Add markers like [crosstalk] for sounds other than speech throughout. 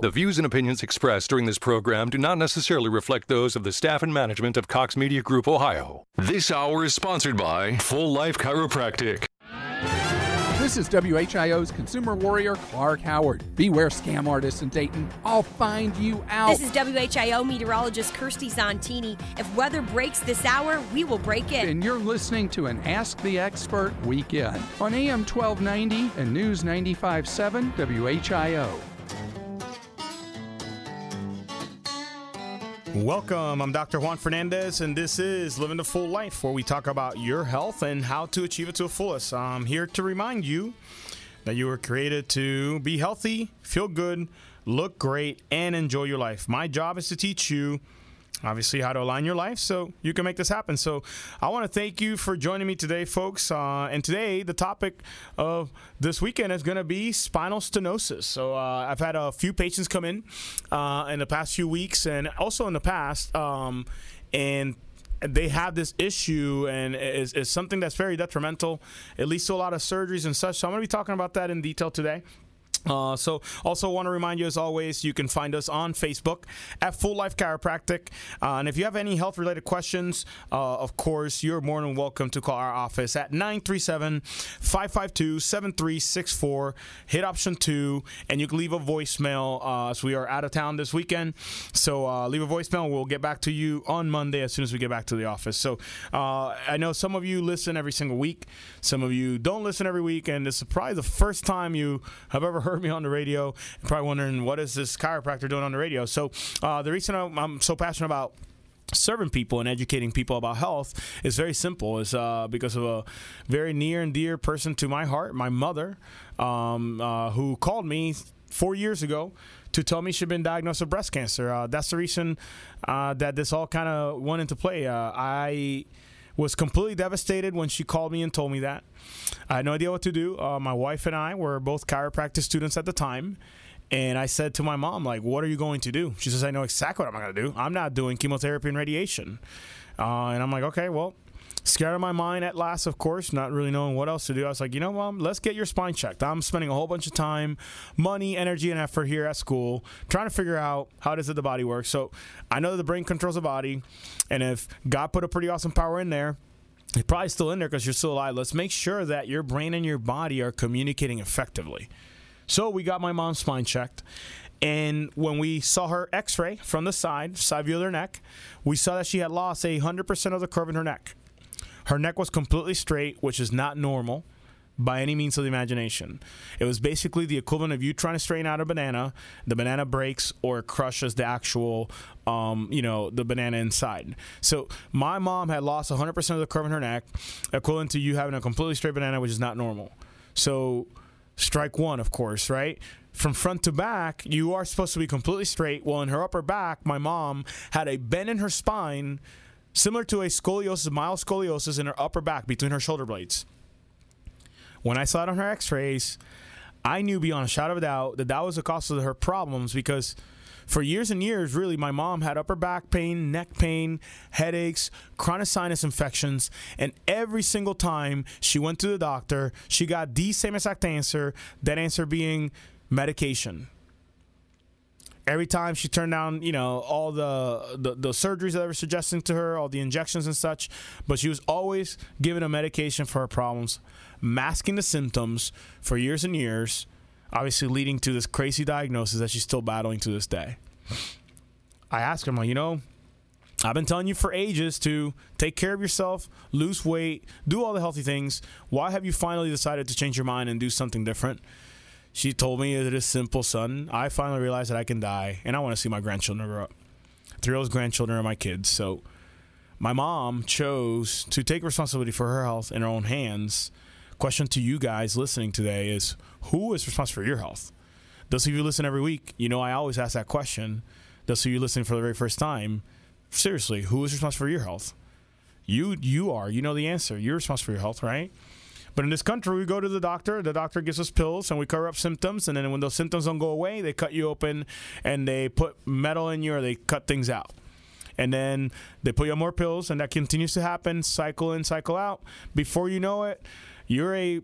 The views and opinions expressed during this program do not necessarily reflect those of the staff and management of Cox Media Group Ohio. This hour is sponsored by Full Life Chiropractic. This is WHIO's consumer warrior Clark Howard. Beware scam artists in Dayton. I'll find you out. This is WHIO meteorologist Kirstie Zontini. If weather breaks this hour, we will break it. And you're listening to an Ask the Expert weekend on AM 1290 and News 95.7 WHIO. Welcome. I'm Dr. Juan Fernandez, and this is Living the Full Life, where we talk about your health and how to achieve it to the fullest. I'm here to remind you that you were created to be healthy, feel good, look great, and enjoy your life. My job is to teach you obviously how to align your life so you can make this happen. So I want to thank you for joining me today, folks. Uh, and today, the topic of this weekend is going to be spinal stenosis. So uh, I've had a few patients come in uh, in the past few weeks and also in the past. Um, and they have this issue and is, is something that's very detrimental. It leads to a lot of surgeries and such. So I'm going to be talking about that in detail today. Uh, so, also want to remind you, as always, you can find us on Facebook at Full Life Chiropractic. Uh, and if you have any health related questions, uh, of course, you're more than welcome to call our office at 937 552 7364. Hit option two, and you can leave a voicemail uh, as we are out of town this weekend. So, uh, leave a voicemail. We'll get back to you on Monday as soon as we get back to the office. So, uh, I know some of you listen every single week, some of you don't listen every week, and it's probably the first time you have ever heard me on the radio. You're probably wondering what is this chiropractor doing on the radio. So uh, the reason I'm, I'm so passionate about serving people and educating people about health is very simple. It's uh, because of a very near and dear person to my heart, my mother, um, uh, who called me four years ago to tell me she'd been diagnosed with breast cancer. Uh, that's the reason uh, that this all kind of went into play. Uh, I was completely devastated when she called me and told me that. I had no idea what to do. Uh, my wife and I were both chiropractic students at the time. And I said to my mom, like, what are you going to do? She says, I know exactly what I'm going to do. I'm not doing chemotherapy and radiation. Uh, and I'm like, okay, well, scared of my mind at last, of course, not really knowing what else to do. I was like, you know, mom, let's get your spine checked. I'm spending a whole bunch of time, money, energy, and effort here at school trying to figure out how does the body work. So I know that the brain controls the body, and if God put a pretty awesome power in there, it's probably still in there because you're still alive. Let's make sure that your brain and your body are communicating effectively. So we got my mom's spine checked. And when we saw her x ray from the side, side view of her neck, we saw that she had lost 100% of the curve in her neck. Her neck was completely straight, which is not normal by any means of the imagination. It was basically the equivalent of you trying to straighten out a banana. The banana breaks or crushes the actual, um, you know, the banana inside. So my mom had lost 100% of the curve in her neck, equivalent to you having a completely straight banana, which is not normal. So strike one, of course, right? From front to back, you are supposed to be completely straight. Well, in her upper back, my mom had a bend in her spine similar to a scoliosis, mild scoliosis in her upper back between her shoulder blades. When I saw it on her x rays, I knew beyond a shadow of a doubt that that was the cause of her problems because for years and years, really, my mom had upper back pain, neck pain, headaches, chronic sinus infections, and every single time she went to the doctor, she got the same exact answer that answer being medication every time she turned down, you know, all the, the, the surgeries that were suggesting to her, all the injections and such, but she was always given a medication for her problems, masking the symptoms for years and years, obviously leading to this crazy diagnosis that she's still battling to this day. I asked her, I'm you know, I've been telling you for ages to take care of yourself, lose weight, do all the healthy things. Why have you finally decided to change your mind and do something different? She told me that it is simple, son. I finally realized that I can die, and I want to see my grandchildren grow up. Three of those grandchildren are my kids. So my mom chose to take responsibility for her health in her own hands. Question to you guys listening today is who is responsible for your health? Those of you listen every week, you know I always ask that question. Those of you listening for the very first time, seriously, who is responsible for your health? You you are. You know the answer. You're responsible for your health, right? But in this country, we go to the doctor. The doctor gives us pills, and we cover up symptoms. And then when those symptoms don't go away, they cut you open and they put metal in you, or they cut things out. And then they put you on more pills, and that continues to happen, cycle in, cycle out. Before you know it, you're a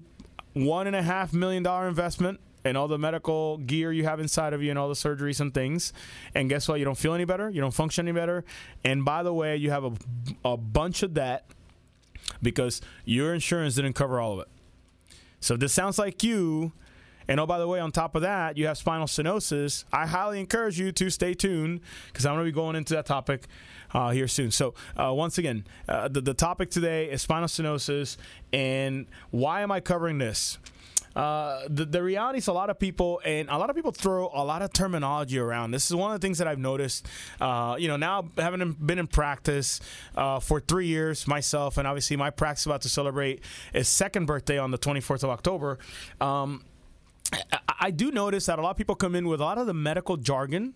one and a half million dollar investment and all the medical gear you have inside of you and all the surgeries and things. And guess what? You don't feel any better. You don't function any better. And by the way, you have a, a bunch of debt because your insurance didn't cover all of it. So this sounds like you, and oh, by the way, on top of that, you have spinal stenosis. I highly encourage you to stay tuned because I'm going to be going into that topic uh, here soon. So, uh, once again, uh, the, the topic today is spinal stenosis. And why am I covering this? Uh, the, the reality is a lot of people and a lot of people throw a lot of terminology around. This is one of the things that i've noticed uh, you know now having been in practice uh, for three years myself and obviously my practice about to celebrate its second birthday on the 24th of october um, I do notice that a lot of people come in with a lot of the medical jargon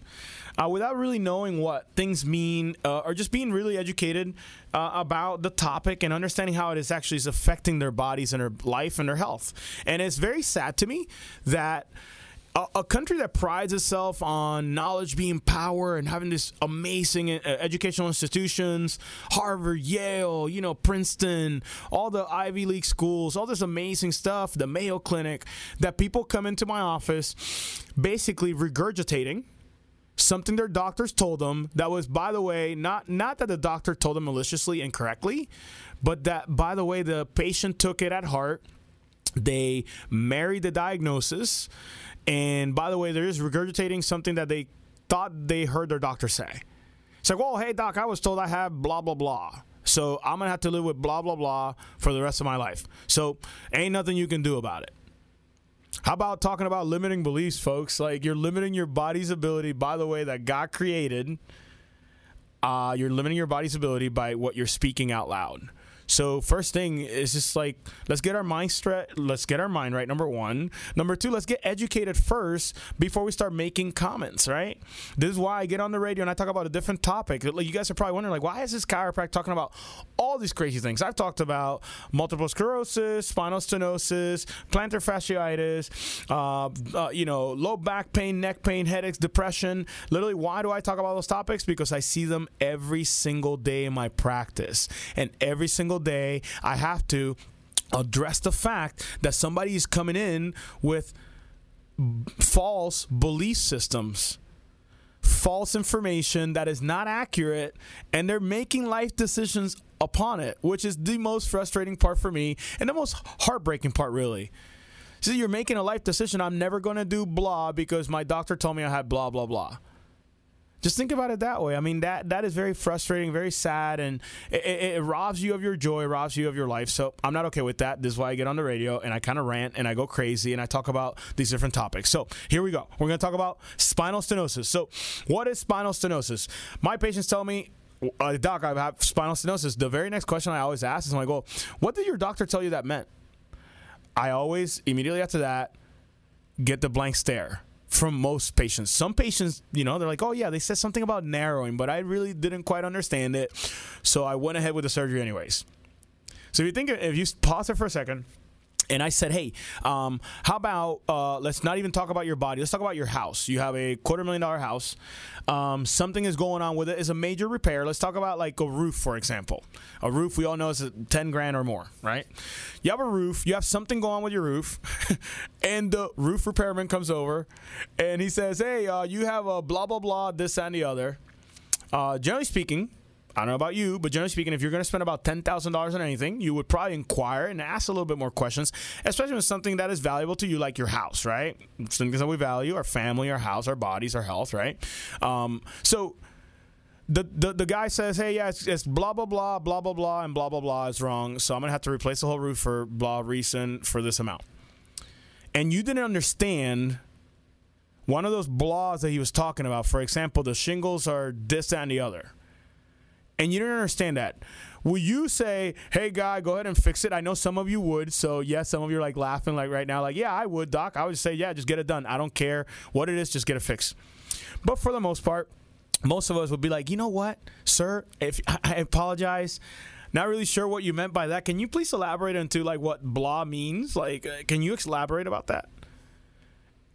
uh, without really knowing what things mean uh, or just being really educated uh, about the topic and understanding how it is actually is affecting their bodies and their life and their health. And it's very sad to me that a, a, country that prides itself on knowledge being power and having this amazing uh, educational institutions, Harvard, Yale, you know, Princeton, all the Ivy League schools, all this amazing stuff, the Mayo Clinic, that people come into my office basically regurgitating something their doctors told them that was by the way not not that the doctor told them maliciously and correctly but that by the way the patient took it at heart. They married the diagnosis and by the way, they're just regurgitating something that they thought they heard their doctor say. It's like, well, hey, doc, I was told I have blah, blah, blah. So I'm going to have to live with blah, blah, blah for the rest of my life. So ain't nothing you can do about it. How about talking about limiting beliefs, folks? Like you're limiting your body's ability, by the way, that God created. Uh, you're limiting your body's ability by what you're speaking out loud. So first thing is just like let's get our mind straight. Let's get our mind right. Number one. Number two. Let's get educated first before we start making comments. Right. This is why I get on the radio and I talk about a different topic. Like you guys are probably wondering, like, why is this chiropractor talking about all these crazy things? I've talked about multiple sclerosis, spinal stenosis, plantar fasciitis, uh, uh, you know, low back pain, neck pain, headaches, depression. Literally, why do I talk about those topics? Because I see them every single day in my practice, and every single single day, I have to address the fact that somebody is coming in with false belief systems false information that is not accurate and they're making life decisions upon it which is the most frustrating part for me and the most heartbreaking part really. So you're making a life decision i'm never going to do blah because my doctor told me i had blah blah blah just think about it that way. I mean, that that is very frustrating, very sad, and it, it, it, robs you of your joy, robs you of your life. So I'm not okay with that. This is why I get on the radio and I kind of rant and I go crazy and I talk about these different topics. So here we go. We're going to talk about spinal stenosis. So, what is spinal stenosis? My patients tell me uh, doc, I have spinal stenosis. The very next question I always ask is, I'm like, well, what did your doctor tell you that meant? I always, immediately after that, get the blank stare from most patients. Some patients, you know, they're like, oh, yeah, they said something about narrowing, but I really didn't quite understand it. So I went ahead with the surgery anyways. So if you think, if you pause it for a second, and I said, "Hey, um, how about uh, let's not even talk about your body. Let's talk about your house. You have a quarter million dollar house. Um, something is going on with it. It's a major repair. Let's talk about like a roof, for example. A roof we all know is ten grand or more, right? You have a roof. You have something going on with your roof, [laughs] and the roof repairman comes over, and he says, "Hey, uh, you have a blah blah blah, this and the other." Uh, generally speaking, I don't know about you, but generally speaking, if you're going to spend about ten thousand dollars on anything, you would probably inquire and ask a little bit more questions, especially with something that is valuable to you, like your house, right? Things that we value: our family, our house, our bodies, our health, right? Um, so. The, the, the guy says, hey, yeah, it's, it's, blah, blah, blah, blah, blah, blah, and blah, blah, blah is wrong. So I'm going to have to replace the whole roof for blah reason for this amount. And you didn't understand one of those blahs that he was talking about. For example, the shingles are this and the other and you don't understand that. Will you say, "Hey, guy, go ahead and fix it"? I know some of you would. So yes, some of you are like laughing, like right now, like yeah, I would, doc. I would say, yeah, just get it done. I don't care what it is, just get it fixed. But for the most part, most of us would be like, you know what, sir? If [laughs] I apologize. Not really sure what you meant by that. Can you please elaborate into like what blah means? Like, uh, can you elaborate about that?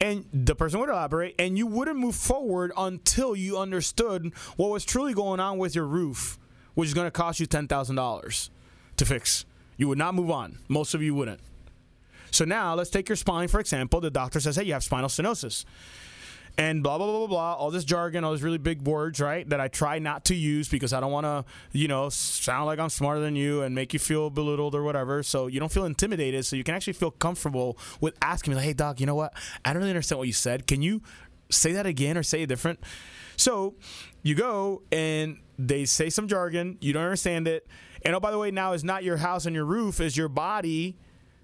And the person would elaborate and you wouldn't move forward until you understood what was truly going on with your roof which is going to cost you $10,000 to fix you would not move on most of you wouldn't So now let's take your spine, for example. The doctor says, hey, you have spinal stenosis. And blah, blah, blah, blah, blah, all this jargon, all these really big words, right, that I try not to use because I don't want to, you know, sound like I'm smarter than you and make you feel belittled or whatever. So you don't feel intimidated. So you can actually feel comfortable with asking me, like, hey, doc, you know what? I don't really understand what you said. Can you say that again or say it different? So you go and they say some jargon, you don't understand it. And oh, by the way, now it's not your house and your roof, is your body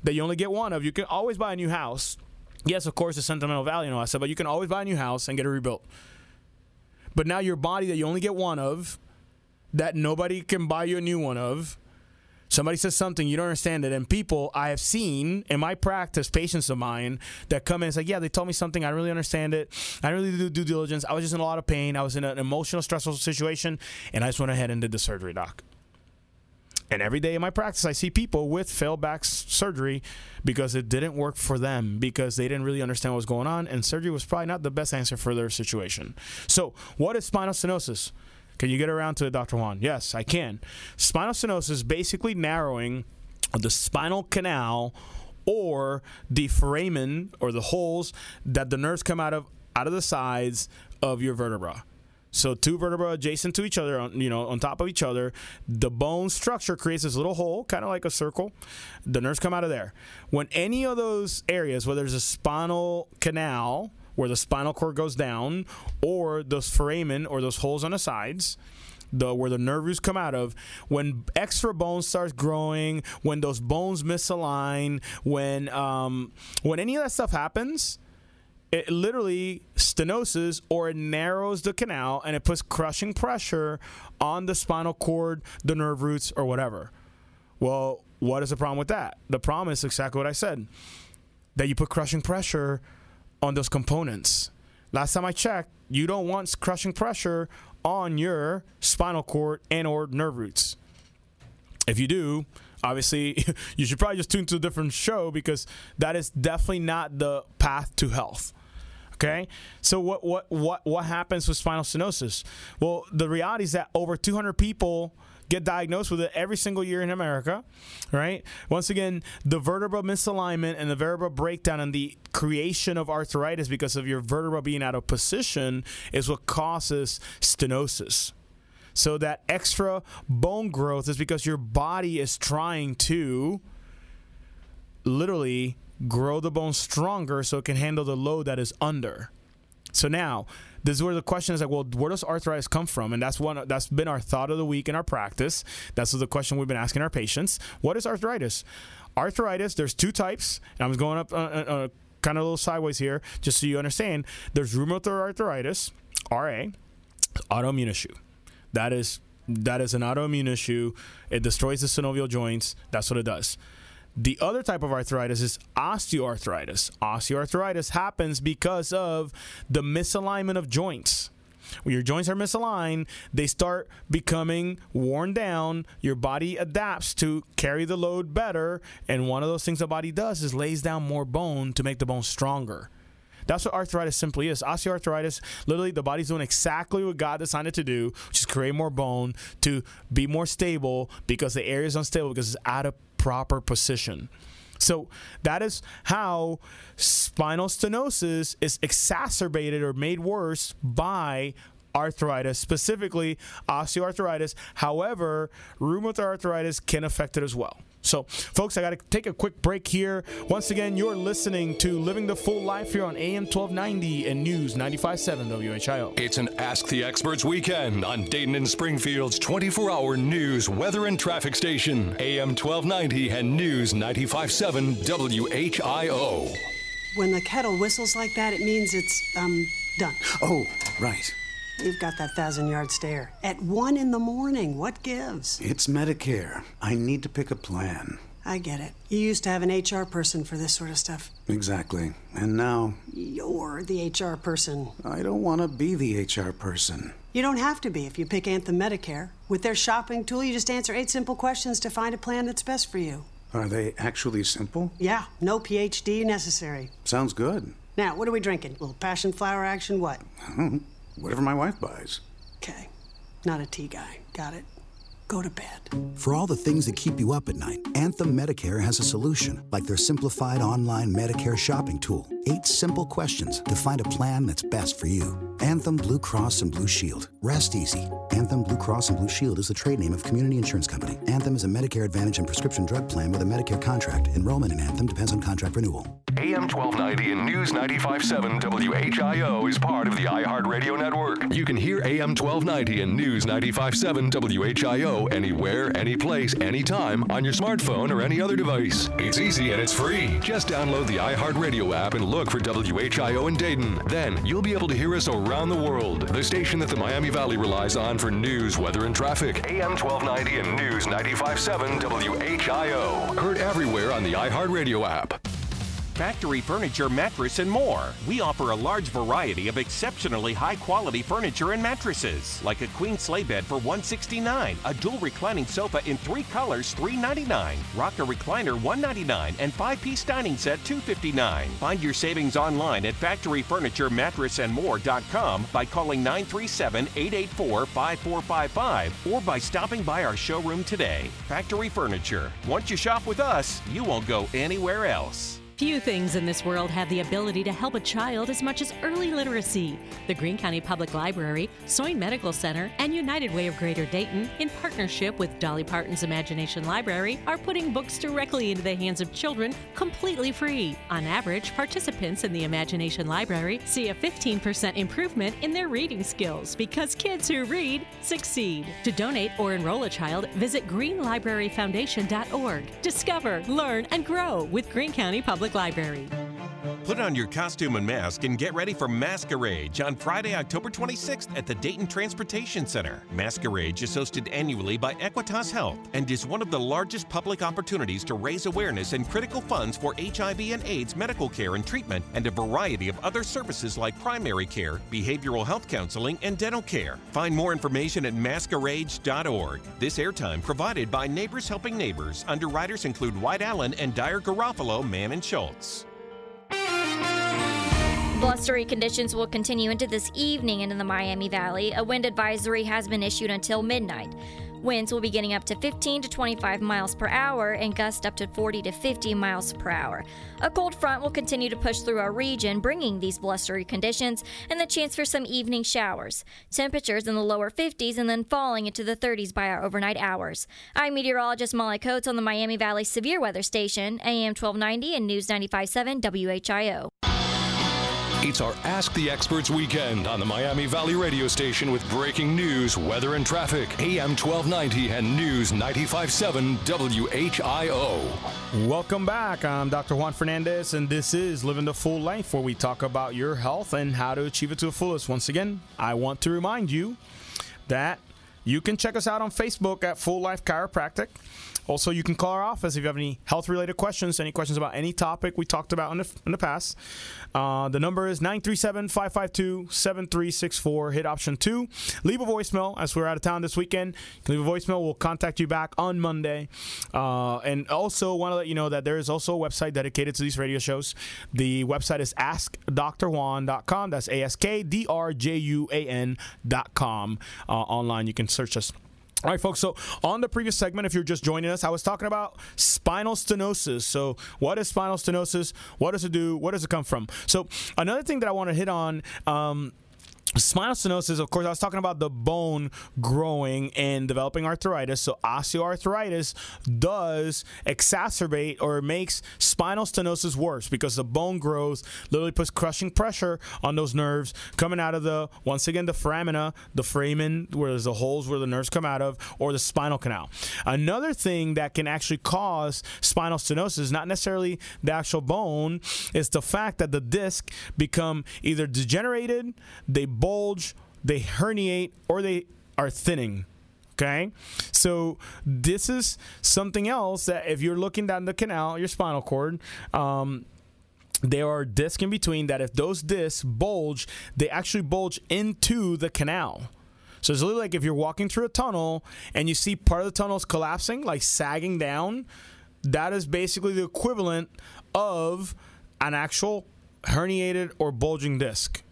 that you only get one of. You can always buy a new house. Yes, of course, the sentimental value and all that stuff, but you can always buy a new house and get it rebuilt. But now your body that you only get one of, that nobody can buy you a new one of, somebody says something you don't understand it, and people I have seen in my practice, patients of mine that come in and say, "Yeah, they told me something. I really understand it. I really do due diligence. I was just in a lot of pain. I was in an emotional, stressful situation, and I just went ahead and did the surgery, doc." And every day in my practice, I see people with failed back surgery because it didn't work for them because they didn't really understand what was going on, and surgery was probably not the best answer for their situation. So, what is spinal stenosis? Can you get around to it, Dr. Juan? Yes, I can. Spinal stenosis is basically narrowing the spinal canal or the foramen or the holes that the nerves come out of out of the sides of your vertebra. So two vertebrae adjacent to each other, on, you know, on top of each other. The bone structure creates this little hole, kind of like a circle. The nerves come out of there. When any of those areas, whether there's a spinal canal where the spinal cord goes down, or those foramen or those holes on the sides, the where the nerve roots come out of when extra bone starts growing when those bones misalign when um, when any of that stuff happens it literally stenosis or it narrows the canal and it puts crushing pressure on the spinal cord, the nerve roots, or whatever. Well, what is the problem with that? The problem is exactly what I said that you put crushing pressure on those components. Last time I checked, you don't want crushing pressure on your spinal cord and or nerve roots. If you do, obviously [laughs] you should probably just tune to a different show because that is definitely not the path to health. Okay, so what what what what happens with spinal stenosis? Well, the reality is that over 200 people get diagnosed with it every single year in America, right? Once again, the vertebra misalignment and the vertebra breakdown and the creation of arthritis because of your vertebra being out of position is what causes stenosis. So that extra bone growth is because your body is trying to literally grow the bone stronger so it can handle the load that is under. So now, this is where the question is like, well, where does arthritis come from? And that's one that's been our thought of the week in our practice. That's the question we've been asking our patients. What is arthritis? Arthritis, there's two types. And I'm going up uh, uh, uh, kind of a little sideways here, just so you understand. There's rheumatoid arthritis, RA, autoimmune issue. That is that is an autoimmune issue. It destroys the synovial joints. That's what it does. The other type of arthritis is osteoarthritis. Osteoarthritis happens because of the misalignment of joints. When your joints are misaligned, they start becoming worn down. Your body adapts to carry the load better. And one of those things the body does is lays down more bone to make the bone stronger. That's what arthritis simply is. Osteoarthritis, literally, the body's doing exactly what God designed it to do, which is create more bone to be more stable because the area is unstable because it's out of proper position. So that is how spinal stenosis is exacerbated or made worse by arthritis, specifically osteoarthritis. However, rheumatoid arthritis can affect it as well. So, folks, I got to take a quick break here. Once again, you're listening to Living the Full Life here on AM 1290 and News 95.7 WHIO. It's an Ask the Experts weekend on Dayton and Springfield's 24 hour news, weather, and traffic station. AM 1290 and News 95.7 WHIO. When the kettle whistles like that, it means it's, um, done. Oh, right. You've got that thousand yard stare. At one in the morning, what gives? It's Medicare. I need to pick a plan. I get it. You used to have an HR person for this sort of stuff. Exactly. And now. You're the HR person. I don't want to be the HR person. You don't have to be if you pick Anthem Medicare. With their shopping tool, you just answer eight simple questions to find a plan that's best for you. Are they actually simple? Yeah, no PhD necessary. Sounds good. Now, what are we drinking? A little passion flower action? What? [laughs] Whatever my wife buys. Okay. Not a tea guy. Got it. Go to bed. For all the things that keep you up at night, Anthem Medicare has a solution, like their simplified online Medicare shopping tool. Eight simple questions to find a plan that's best for you. Anthem Blue Cross and Blue Shield. Rest easy. Anthem Blue Cross and Blue Shield is the trade name of Community Insurance Company. Anthem is a Medicare Advantage and prescription drug plan with a Medicare contract. Enrollment in Anthem depends on contract renewal. AM 1290 and News 957 WHIO is part of the iHeartRadio network. You can hear AM 1290 and News 957 WHIO anywhere, anyplace, anytime on your smartphone or any other device. It's easy and it's free. Just download the iHeartRadio app and look for WHIO in Dayton. Then you'll be able to hear us around the world. The station that the Miami Valley relies on for news, weather, and traffic. AM 1290 and News 957 WHIO. Heard everywhere on the iHeartRadio app. Factory Furniture Mattress and more. We offer a large variety of exceptionally high quality furniture and mattresses, like a queen sleigh bed for 169, a dual reclining sofa in three colors 399, rocker recliner 199, and five piece dining set 259. Find your savings online at factoryfurnituremattressandmore.com by calling 937 884 5455 or by stopping by our showroom today. Factory Furniture. Once you shop with us, you won't go anywhere else. Few things in this world have the ability to help a child as much as early literacy. The Greene County Public Library, Soin Medical Center, and United Way of Greater Dayton, in partnership with Dolly Parton's Imagination Library, are putting books directly into the hands of children completely free. On average, participants in the Imagination Library see a 15% improvement in their reading skills because kids who read succeed. To donate or enroll a child, visit greenlibraryfoundation.org. Discover, learn, and grow with Greene County Public Library. Put on your costume and mask and get ready for Masquerade on Friday, October 26th at the Dayton Transportation Center. Masquerade is hosted annually by Equitas Health and is one of the largest public opportunities to raise awareness and critical funds for HIV and AIDS medical care and treatment and a variety of other services like primary care, behavioral health counseling, and dental care. Find more information at masquerade.org. This airtime provided by Neighbors Helping Neighbors. Underwriters include White Allen and Dyer Garofalo, Mann and Schultz. Blustery conditions will continue into this evening into the Miami Valley. A wind advisory has been issued until midnight. Winds will be getting up to 15 to 25 miles per hour and gust up to 40 to 50 miles per hour. A cold front will continue to push through our region, bringing these blustery conditions and the chance for some evening showers. Temperatures in the lower 50s and then falling into the 30s by our overnight hours. I'm meteorologist Molly Coates on the Miami Valley Severe Weather Station, AM 1290 and News 957 WHIO. It's our Ask the Experts weekend on the Miami Valley radio station with breaking news, weather, and traffic. AM 1290 and News 957 WHIO. Welcome back. I'm Dr. Juan Fernandez, and this is Living the Full Life, where we talk about your health and how to achieve it to the fullest. Once again, I want to remind you that you can check us out on Facebook at Full Life Chiropractic. Also, you can call our office if you have any health related questions, any questions about any topic we talked about in the, in the past. Uh, the number is 937 552 7364. Hit option two. Leave a voicemail as we're out of town this weekend. Leave a voicemail. We'll contact you back on Monday. Uh, and also, want to let you know that there is also a website dedicated to these radio shows. The website is askdrjuan.com. That's A S K D R J U A N.com. Uh, online, you can search us. All right, folks. So, on the previous segment, if you're just joining us, I was talking about spinal stenosis. So, what is spinal stenosis? What does it do? Where does it come from? So, another thing that I want to hit on. Um, Spinal stenosis, of course, I was talking about the bone growing and developing arthritis. So, osteoarthritis does exacerbate or makes spinal stenosis worse because the bone growth literally puts crushing pressure on those nerves coming out of the, once again, the foramina, the foramen, where there's the holes where the nerves come out of, or the spinal canal. Another thing that can actually cause spinal stenosis, not necessarily the actual bone, is the fact that the disc become either degenerated, they bulge, they herniate, or they are thinning. Okay, so this is something else that if you're looking down the canal, your spinal cord, um, there are discs in between that if those discs bulge, they actually bulge into the canal. So it's literally like if you're walking through a tunnel and you see part of the tunnel is collapsing, like sagging down, that is basically the equivalent of an actual herniated or bulging disc.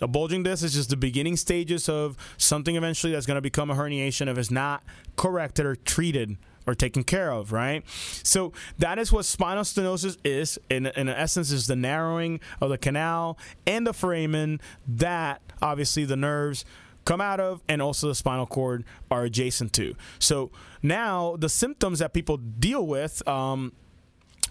A bulging disc is just the beginning stages of something eventually that's going to become a herniation if it's not corrected or treated or taken care of, right? So that is what spinal stenosis is. In, in essence, is the narrowing of the canal and the foramen that obviously the nerves come out of and also the spinal cord are adjacent to. So now the symptoms that people deal with. Um,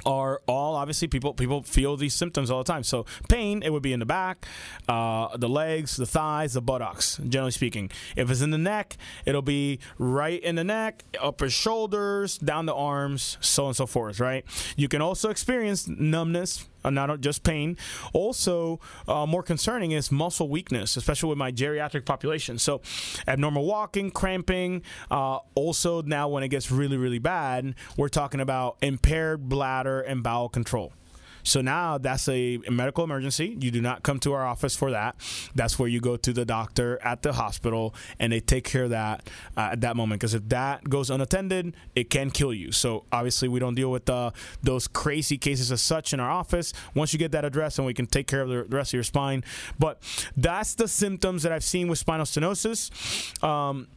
are all obviously people people feel these symptoms all the time. So pain, it would be in the back, uh, the legs, the thighs, the buttocks. Generally speaking, if it's in the neck, it'll be right in the neck, upper shoulders, down the arms, so on and so forth. Right. You can also experience numbness not just pain. Also, uh, more concerning is muscle weakness, especially with my geriatric population. So, abnormal walking, cramping. Uh, also, now when it gets really, really bad, we're talking about impaired bladder and bowel control. So now that's a medical emergency. You do not come to our office for that. That's where you go to the doctor at the hospital and they take care of that uh, at that moment. Because if that goes unattended, it can kill you. So obviously, we don't deal with uh, those crazy cases as such in our office. Once you get that address, and we can take care of the rest of your spine. But that's the symptoms that I've seen with spinal stenosis. Um,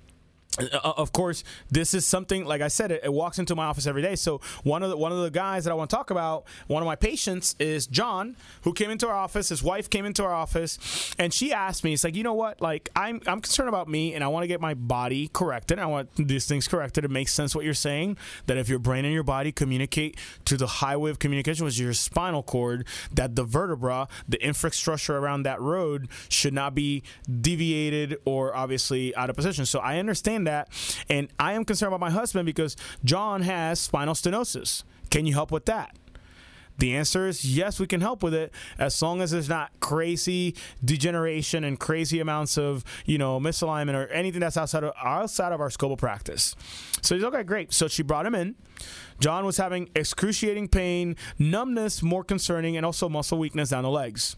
Uh, uh, of course, this is something like I said. It, it, walks into my office every day. So one of the one of the guys that I want to talk about, one of my patients is John, who came into our office. His wife came into our office, and she asked me, "It's like you know what? Like I'm I'm concerned about me, and I want to get my body corrected. I want these things corrected. It makes sense what you're saying that if your brain and your body communicate to the highway of communication, which is your spinal cord, that the vertebra, the infrastructure around that road, should not be deviated or obviously out of position. So I understand that." that. And I am concerned about my husband because John has spinal stenosis. Can you help with that? The answer is yes, we can help with it as long as there's not crazy degeneration and crazy amounts of you know misalignment or anything that's outside of outside of our scope of practice. So he's okay, great. So she brought him in. John was having excruciating pain, numbness, more concerning, and also muscle weakness down the legs.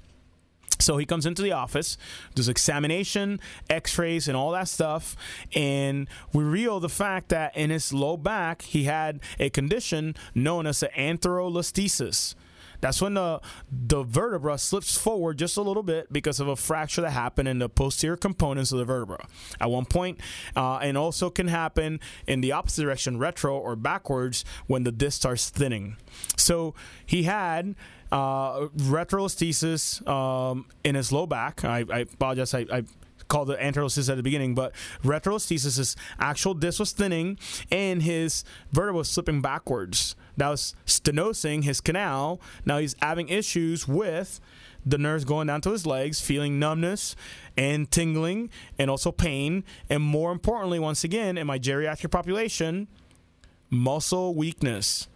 So he comes into the office, does examination, x-rays and all that stuff, and we reveal the fact that in his low back he had a condition known as an anterolisthesis. That's when the the vertebra slips forward just a little bit because of a fracture that happened in the posterior components of the vertebra at one point, uh, and also can happen in the opposite direction, retro or backwards, when the disc starts thinning. So he had uh, retrolisthesis um, in his low back. I, I apologize. I, I called it anterolisthesis at the beginning, but retrolisthesis is actual disc was thinning and his vertebra was slipping backwards. That was stenosing his canal. Now he's having issues with the nerves going down to his legs, feeling numbness and tingling and also pain. And more importantly, once again, in my geriatric population, muscle weakness.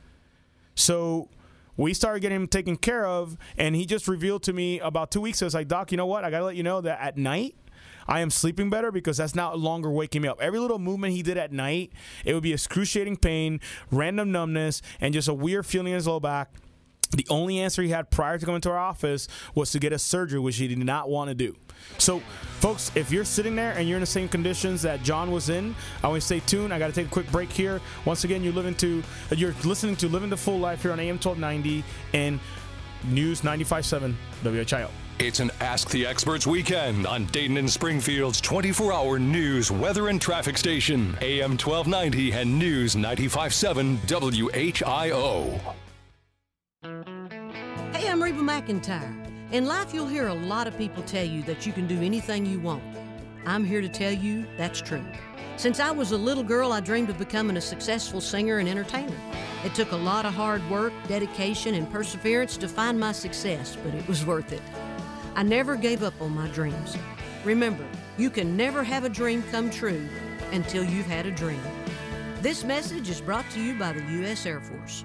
So we started getting him taken care of, and he just revealed to me about two weeks ago, it's like, Doc, you know what? I got to let you know that at night, I am sleeping better because that's not longer waking me up. Every little movement he did at night, it would be excruciating pain, random numbness, and just a weird feeling in his low back. The only answer he had prior to coming to our office was to get a surgery, which he did not want to do. So, folks, if you're sitting there and you're in the same conditions that John was in, I want to stay tuned. I got to take a quick break here. Once again, you're living to, you're listening to Living the Full Life here on AM 1290 and News 95.7 WHIO. It's an Ask the Experts weekend on Dayton and Springfield's 24 hour news, weather, and traffic station, AM 1290 and News 95.7 WHIO. Hey, I'm Reba McEntire. In life, you'll hear a lot of people tell you that you can do anything you want. I'm here to tell you that's true. Since I was a little girl, I dreamed of becoming a successful singer and entertainer. It took a lot of hard work, dedication, and perseverance to find my success, but it was worth it. I never gave up on my dreams. Remember, you can never have a dream come true until you've had a dream. This message is brought to you by the U.S. Air Force.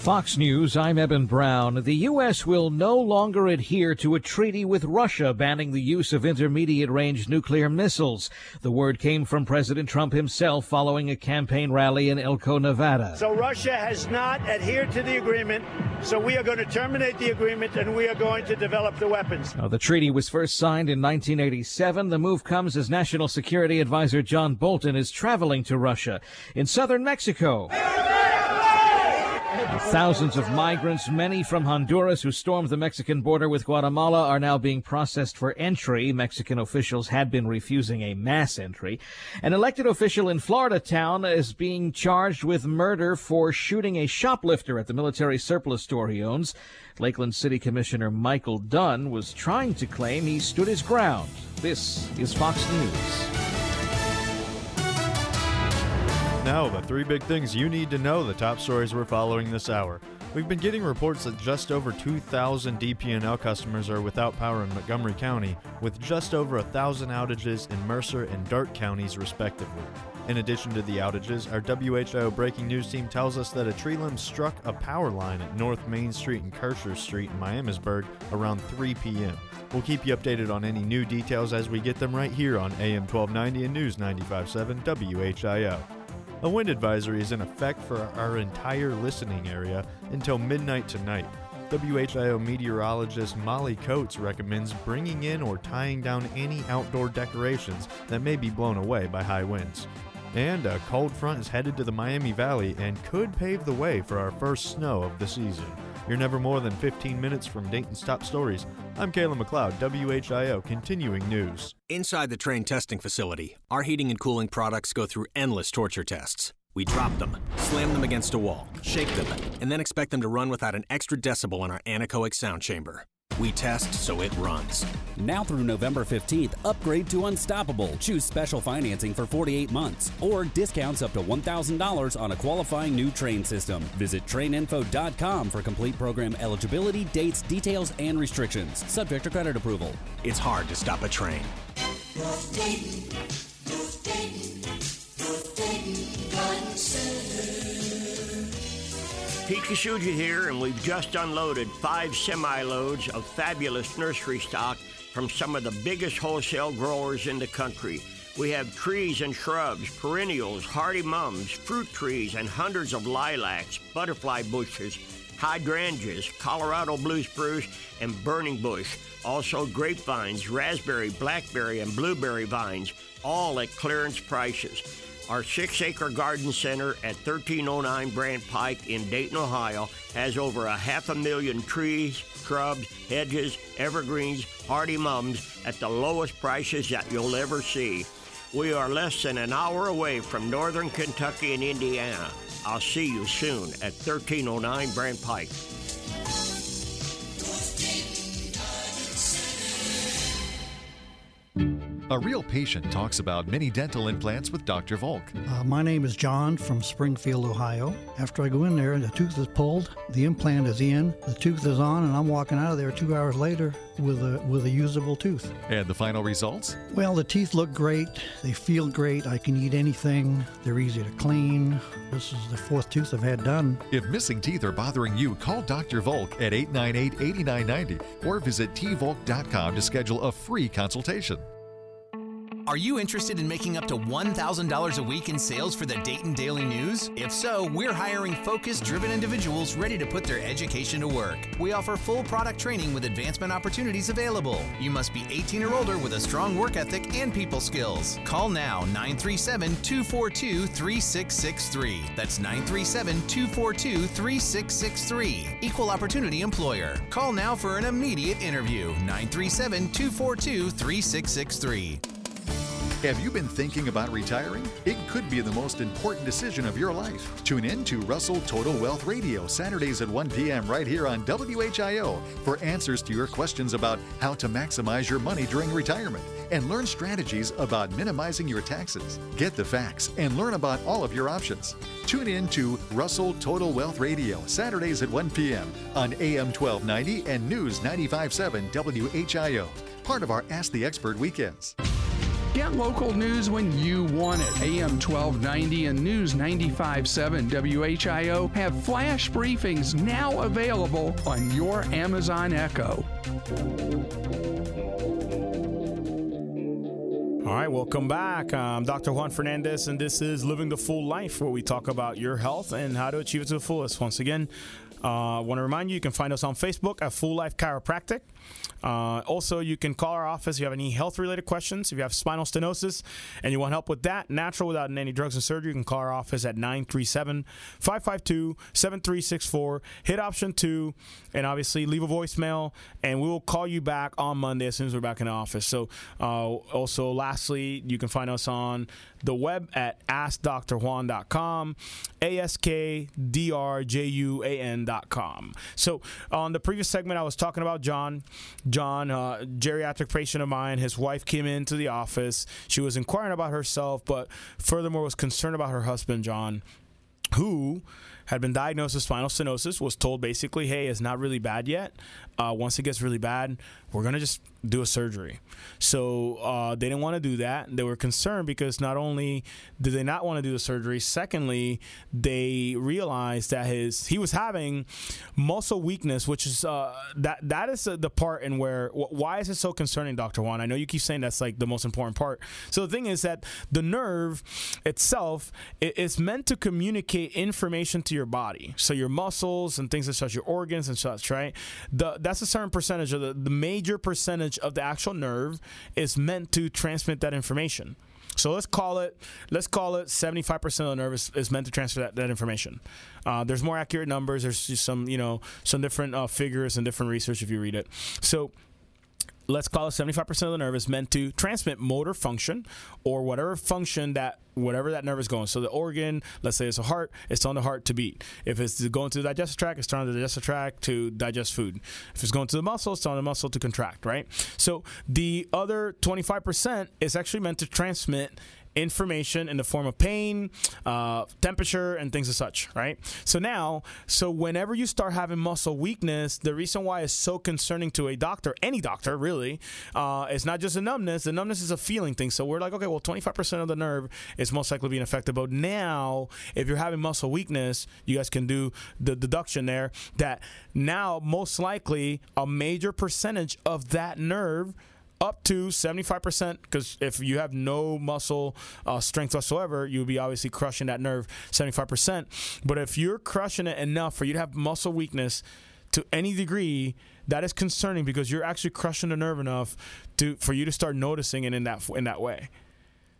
Fox News, I'm Eben Brown. The U.S. will no longer adhere to a treaty with Russia banning the use of intermediate range nuclear missiles. The word came from President Trump himself following a campaign rally in Elko, Nevada. So Russia has not adhered to the agreement, so we are going to terminate the agreement and we are going to develop the weapons. Now, the treaty was first signed in 1987. The move comes as National Security Advisor John Bolton is traveling to Russia. In southern Mexico, Thousands of migrants, many from Honduras who stormed the Mexican border with Guatemala, are now being processed for entry. Mexican officials had been refusing a mass entry. An elected official in Florida town is being charged with murder for shooting a shoplifter at the military surplus store he owns. Lakeland City Commissioner Michael Dunn was trying to claim he stood his ground. This is Fox News. Now, the three big things you need to know the top stories we're following this hour. We've been getting reports that just over 2,000 DP&L customers are without power in Montgomery County, with just over 1,000 outages in Mercer and Darke counties, respectively. In addition to the outages, our WHIO breaking news team tells us that a tree limb struck a power line at North Main Street and Kircher Street in Miamisburg around 3 p.m. We'll keep you updated on any new details as we get them right here on AM 1290 and News 95.7 WHIO. A wind advisory is in effect for our entire listening area until midnight tonight. WHIO meteorologist Molly Coates recommends bringing in or tying down any outdoor decorations that may be blown away by high winds. And a cold front is headed to the Miami Valley and could pave the way for our first snow of the season. You're never more than 15 minutes from Dayton's top stories. I'm Kayla McLeod, WHIO, continuing news. Inside the Trane testing facility, our heating and cooling products go through endless torture tests. We drop them, slam them against a wall, shake them, and then expect them to run without an extra decibel in our anechoic sound chamber. We test so it runs. Now through November 15th, upgrade to Unstoppable. Choose special financing for 48 months or discounts up to $1,000 on a qualifying new Trane system. Visit traininfo.com for complete program eligibility, dates, details, and restrictions. Subject to credit approval. It's hard to stop a Trane. Pete Kasuja here, and we've just unloaded five semi loads of fabulous nursery stock from some of the biggest wholesale growers in the country. We have trees and shrubs, perennials, hardy mums, fruit trees, and hundreds of lilacs, butterfly bushes, hydrangeas, Colorado blue spruce, and burning bush. Also, grapevines, raspberry, blackberry, and blueberry vines, all at clearance prices. Our six acre garden center at 1309 Brandt Pike in Dayton, Ohio has over a half a million trees, shrubs, hedges, evergreens, hardy mums at the lowest prices that you'll ever see. We are less than an hour away from northern Kentucky and Indiana. I'll see you soon at 1309 Brandt Pike. A real patient talks about mini dental implants with Dr. Volk. Uh, my name is John from Springfield, Ohio. After I go in there, the tooth is pulled, the implant is in, the tooth is on, and I'm walking out of there two hours later with a with a usable tooth. And the final results? Well, the teeth look great. They feel great. I can eat anything. They're easy to clean. This is the fourth tooth I've had done. If missing teeth are bothering you, call Dr. Volk at 898 8990 or visit tvolk.com to schedule a free consultation. Are you interested in making up to $1,000 a week in sales for the Dayton Daily News? If so, we're hiring focused, driven individuals ready to put their education to work. We offer full product training with advancement opportunities available. You must be 18 or older with a strong work ethic and people skills. Call now 937 242 3663. That's 937 242 3663. Equal Opportunity Employer. Call now for an immediate interview 937 242 3663. Have you been thinking about retiring? It could be the most important decision of your life. Tune in to Russell Total Wealth Radio Saturdays at 1 p.m. right here on WHIO for answers to your questions about how to maximize your money during retirement and learn strategies about minimizing your taxes. Get the facts and learn about all of your options. Tune in to Russell Total Wealth Radio Saturdays at 1 p.m. on AM 1290 and News 957 WHIO, part of our Ask the Expert weekends. Get local news when you want it. AM 1290 and News 95.7 WHIO have flash briefings now available on your Amazon Echo. All right, welcome back. I'm Dr. Juan Fernandez, and this is Living the Full Life, where we talk about your health and how to achieve it to the fullest. Once again, I uh, want to remind you, you can find us on Facebook at Full Life Chiropractic. Uh, also, you can call our office if you have any health related questions. If you have spinal stenosis and you want help with that, natural without any drugs and surgery, you can call our office at 937 552 7364. Hit option two, and obviously leave a voicemail, and we will call you back on Monday as soon as we're back in the office. So, uh, also, lastly, you can find us on the web at askdrjuan.com, A S K D R J U A N.com. So, on the previous segment, I was talking about John. John, uh, geriatric patient of mine, his wife came into the office. She was inquiring about herself, but furthermore was concerned about her husband, John, who had been diagnosed with spinal stenosis, was told basically, hey, it's not really bad yet. Uh, once it gets really bad, we're going to just do a surgery. So uh, they didn't want to do that. They were concerned because not only did they not want to do the surgery, secondly, they realized that his he was having muscle weakness, which is uh, that that is the part in where why is it so concerning, Doctor Juan? I know you keep saying that's like the most important part. So the thing is that the nerve itself is meant to communicate information to your body, so your muscles and things such, as your organs and such, right? The, that's a certain percentage of the, the major percentage of the actual nerve is meant to transmit that information. So let's call it let's call it 75% of the nerve is, is meant to transfer that, that information. Uh, there's more accurate numbers. There's just some you know some different uh, figures and different research if you read it. So let's call it 75% of the nerve is meant to transmit motor function or whatever function that whatever that nerve is going. So the organ, let's say it's a heart, it's telling the heart to beat. If it's going to the digestive tract, it's telling the digestive tract to digest food. If it's going to the muscle, it's telling the muscle to contract, right? So the other 25% is actually meant to transmit information in the form of pain, uh, temperature, and things as such, right? So now, so whenever you start having muscle weakness, the reason why it's so concerning to a doctor, any doctor really, uh, it's not just a numbness. The numbness is a feeling thing. So we're like, okay, well, 25% of the nerve is most likely being affected. But now, if you're having muscle weakness, you guys can do the deduction there that now, most likely, a major percentage of that nerve up to 75% because if you have no muscle uh, strength whatsoever you'll be obviously crushing that nerve 75% but if you're crushing it enough for you to have muscle weakness to any degree that is concerning because you're actually crushing the nerve enough to for you to start noticing it in that in that way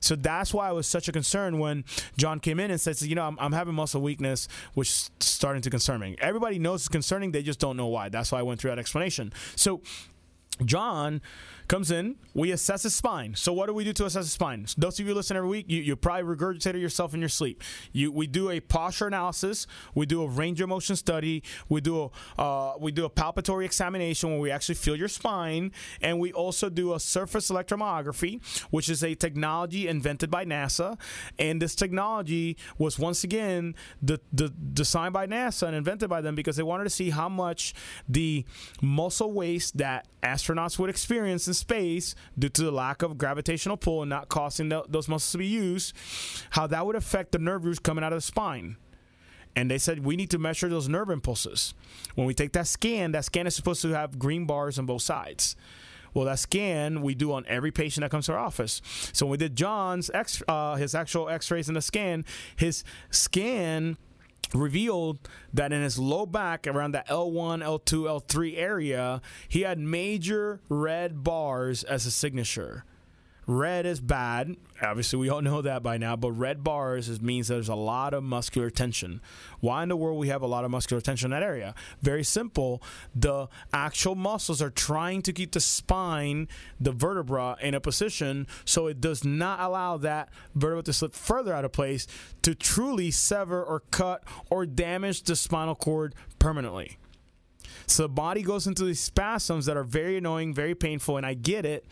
so that's why it was such a concern when John came in and said, you know, I'm, I'm, having muscle weakness, which is starting to concern me. Everybody knows it's concerning, they just don't know why. That's why I went through that explanation. So John comes in, we assess his spine. So what do we do to assess his spine? Those of you listen every week, you, you probably regurgitate it yourself in your sleep. You, we do a posture analysis, we do a range of motion study, we do a uh, we do a palpatory examination where we actually feel your spine, and we also do a surface electromyography, which is a technology invented by NASA. And this technology was once again the, the designed by NASA and invented by them because they wanted to see how much the muscle waste that astronauts would experience in space due to the lack of gravitational pull and not causing the, those muscles to be used, how that would affect the nerve roots coming out of the spine. And they said we need to measure those nerve impulses. When we take that scan, that scan is supposed to have green bars on both sides. Well, that scan we do on every patient that comes to our office. So when we did John's X, uh, his actual X-rays and the scan, his scan revealed that in his low back around the L1, L2, L3 area, he had major red bars as a signature. Red is bad. Obviously, we all [laughs] know that by now, but red bars is, means there's a lot of muscular tension. Why in the world we have a lot of muscular tension in that area? Very simple. The actual muscles are trying to keep the spine, the vertebra, in a position so it does not allow that vertebra to slip further out of place to truly sever or cut or damage the spinal cord permanently. So the body goes into these spasms that are very annoying, very painful, and I get it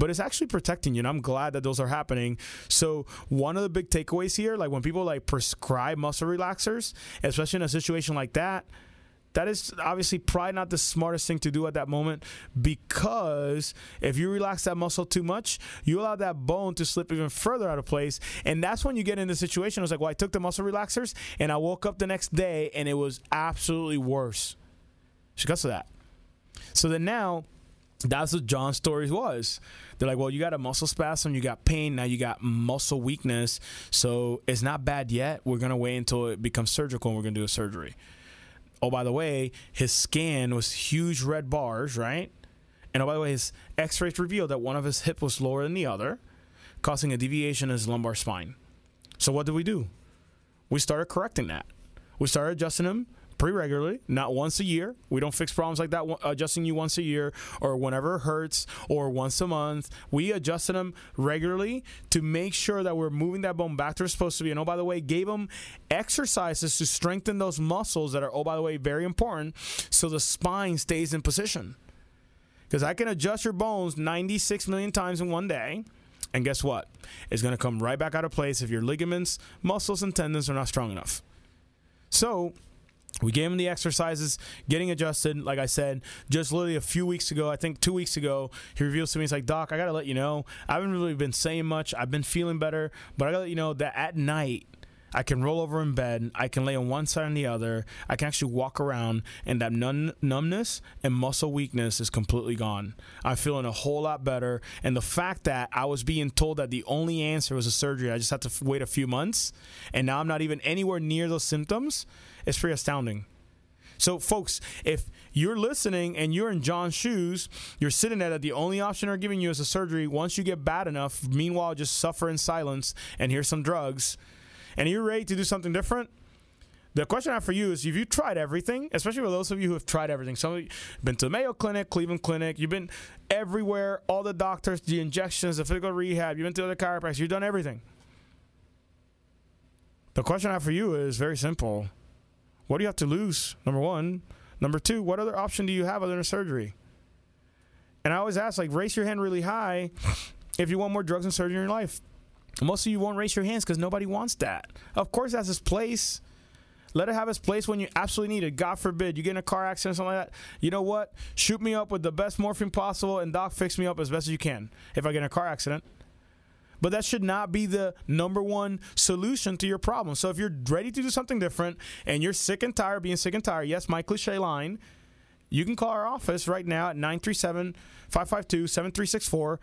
but it's actually protecting you. And I'm glad that those are happening. So one of the big takeaways here, like when people like prescribe muscle relaxers, especially in a situation like that, that is obviously probably not the smartest thing to do at that moment because if you relax that muscle too much, you allow that bone to slip even further out of place. And that's when you get in the situation. I was like, well, I took the muscle relaxers and I woke up the next day and it was absolutely worse because of that. So then now, that's what John's story was. They're like, well, you got a muscle spasm, you got pain, now you got muscle weakness. So it's not bad yet. We're going to wait until it becomes surgical and we're going to do a surgery. Oh, by the way, his scan was huge red bars, right? And oh, by the way, his x rays revealed that one of his hip was lower than the other, causing a deviation in his lumbar spine. So what did we do? We started correcting that. We started adjusting him pretty regularly, not once a year. We don't fix problems like that uh, adjusting you once a year or whenever it hurts or once a month. We adjusted them regularly to make sure that we're moving that bone back to where it's supposed to be. And oh, by the way, gave them exercises to strengthen those muscles that are, oh, by the way, very important so the spine stays in position. Because I can adjust your bones 96 million times in one day. And guess what? It's going to come right back out of place if your ligaments, muscles, and tendons are not strong enough. So, we gave him the exercises, getting adjusted. Like I said, just literally a few weeks ago, I think two weeks ago, he reveals to me, he's like, Doc, I got to let you know, I haven't really been saying much. I've been feeling better, but I got to let you know that at night, I can roll over in bed. I can lay on one side and the other. I can actually walk around, and that numb- numbness and muscle weakness is completely gone. I'm feeling a whole lot better. And the fact that I was being told that the only answer was a surgery, I just had to f- wait a few months, and now I'm not even anywhere near those symptoms it's pretty astounding. So, folks, if you're listening and you're in John's shoes, you're sitting there that the only option they're giving you is a surgery. Once you get bad enough, meanwhile, just suffer in silence and here's some drugs, and you're ready to do something different. The question I have for you is: If you tried everything, especially for those of you who have tried everything, some of you been to Mayo Clinic, Cleveland Clinic, you've been everywhere, all the doctors, the injections, the physical rehab, you've been to other chiropractors, you've done everything. The question I have for you is very simple what do you have to lose? Number one. Number two, what other option do you have other than surgery? And I always ask, like, raise your hand really high if you want more drugs and surgery in your life. Most of you won't raise your hands because nobody wants that. Of course, that's its place. Let it have its place when you absolutely need it. God forbid you get in a car accident or something like that. You know what? Shoot me up with the best morphine possible, and doc, fix me up as best as you can if I get in a car accident. But that should not be the number one solution to your problem. So if you're ready to do something different and you're sick and tired being sick and tired, yes, my cliche line, you can call our office right now at 937 552 7364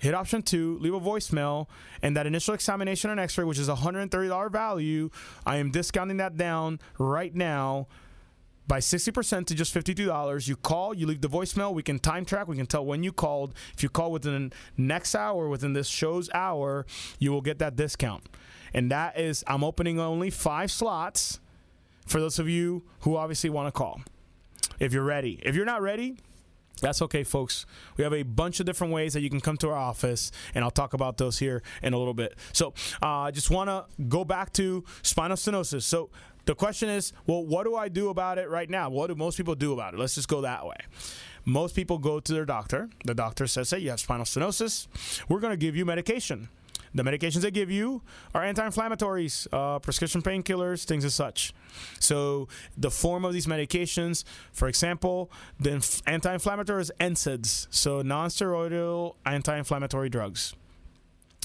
hit option two, leave a voicemail, and that initial examination and x ray, which is a $130 value, I am discounting that down right now by 60% to just $52. You call, you leave the voicemail, we can time track, we can tell when you called. If you call within the next hour, within this show's hour, you will get that discount. And that is, I'm opening only five slots for those of you who obviously want to call. If you're ready. If you're not ready, that's okay, folks. We have a bunch of different ways that you can come to our office, and I'll talk about those here in a little bit. So, uh, I just want to go back to spinal stenosis. So, the question is, well, what do I do about it right now? What do most people do about it? Let's just go that way. Most people go to their doctor. The doctor says, hey, you have spinal stenosis. We're going to give you medication. The medications they give you are anti-inflammatories, uh, prescription painkillers, things as such. So the form of these medications, for example, the inf- anti-inflammatory is NSAIDs, so non-steroidal anti-inflammatory drugs.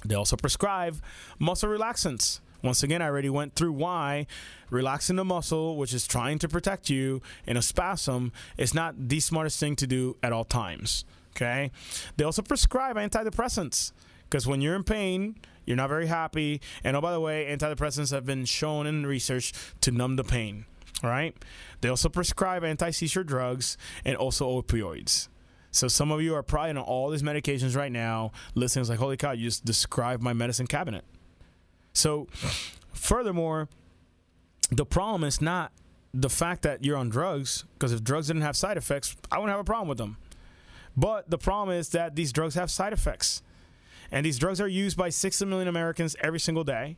They also prescribe muscle relaxants. Once again, I already went through why relaxing the muscle, which is trying to protect you in a spasm, is not the smartest thing to do at all times. Okay? They also prescribe antidepressants because when you're in pain, you're not very happy. And oh, by the way, antidepressants have been shown in research to numb the pain. Right? They also prescribe anti seizure drugs and also opioids. So some of you are probably on all these medications right now, listening, it's like, holy cow, you just described my medicine cabinet. So, furthermore, the problem is not the fact that you're on drugs, because if drugs didn't have side effects, I wouldn't have a problem with them. But the problem is that these drugs have side effects. And these drugs are used by 60 million Americans every single day.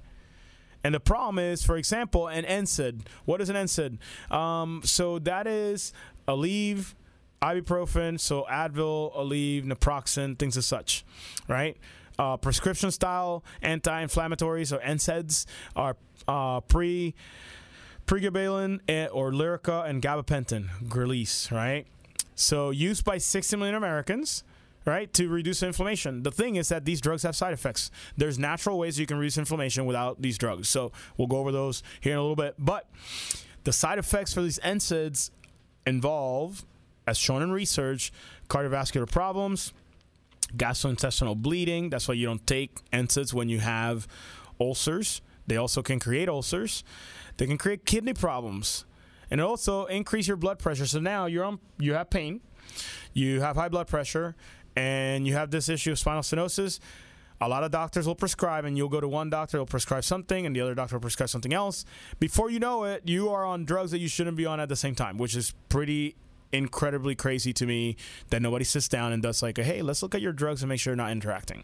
And the problem is, for example, an NSAID. What is an NSAID? Um, so that is Aleve, ibuprofen, so Advil, Aleve, naproxen, things as such, right? Uh, prescription style anti-inflammatories or NSAIDs are uh, pre pregabalin eh, or Lyrica and gabapentin, release, right? So used by 60 million Americans, right, to reduce inflammation. The thing is that these drugs have side effects. There's natural ways you can reduce inflammation without these drugs. So we'll go over those here in a little bit. But the side effects for these NSAIDs involve, as shown in research, cardiovascular problems, gastrointestinal bleeding. That's why you don't take NSAIDs when you have ulcers. They also can create ulcers. They can create kidney problems, and also increase your blood pressure. So now you're on, you have pain, you have high blood pressure, and you have this issue of spinal stenosis. A lot of doctors will prescribe, and you'll go to one doctor, will prescribe something, and the other doctor will prescribe something else. Before you know it, you are on drugs that you shouldn't be on at the same time, which is pretty incredibly crazy to me that nobody sits down and does like, hey, let's look at your drugs and make sure you're not interacting.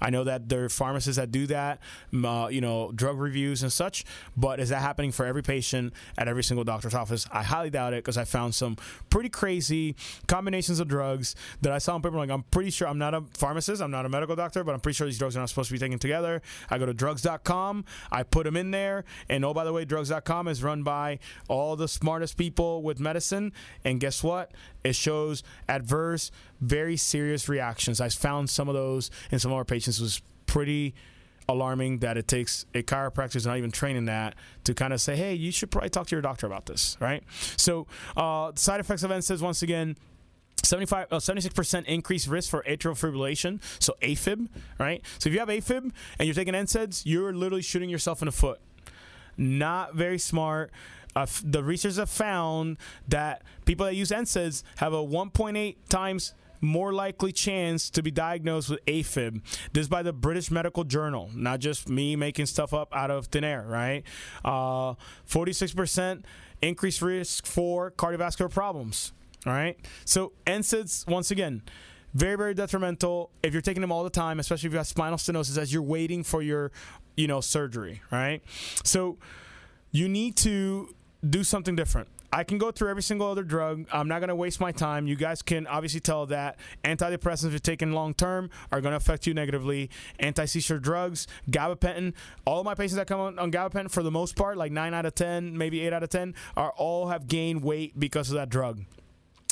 I know that there are pharmacists that do that, uh, you know, drug reviews and such, but is that happening for every patient at every single doctor's office? I highly doubt it because I found some pretty crazy combinations of drugs that I saw on paper. Like, I'm pretty sure I'm not a pharmacist, I'm not a medical doctor, but I'm pretty sure these drugs are not supposed to be taken together. I go to drugs.com, I put them in there, and oh, by the way, drugs.com is run by all the smartest people with medicine, and guess what? It shows adverse, very serious reactions. I found some of those in some of our patients. Was pretty alarming that it takes a chiropractor not even trained in that to kind of say, hey, you should probably talk to your doctor about this, right? So, uh, side effects of NSAIDs, once again, 75, uh, 76% increased risk for atrial fibrillation, so AFib, right? So if you have AFib and you're taking NSAIDs, you're literally shooting yourself in the foot. Not very smart. Uh, the researchers have found that people that use NSAIDs have a 1.8 times more likely chance to be diagnosed with AFib. This is by the British Medical Journal, not just me making stuff up out of thin air, right? Uh, 46% increased risk for cardiovascular problems, right? So NSAIDs, once again, very, very detrimental if you're taking them all the time, especially if you have spinal stenosis as you're waiting for your, you know, surgery, right? So you need to do something different. I can go through every single other drug. I'm not going to waste my time. You guys can obviously tell that antidepressants, if taking long term, are going to affect you negatively. Anti seizure drugs, gabapentin. All of my patients that come on, on gabapentin, for the most part, like 9 out of 10, maybe 8 out of 10, are all have gained weight because of that drug.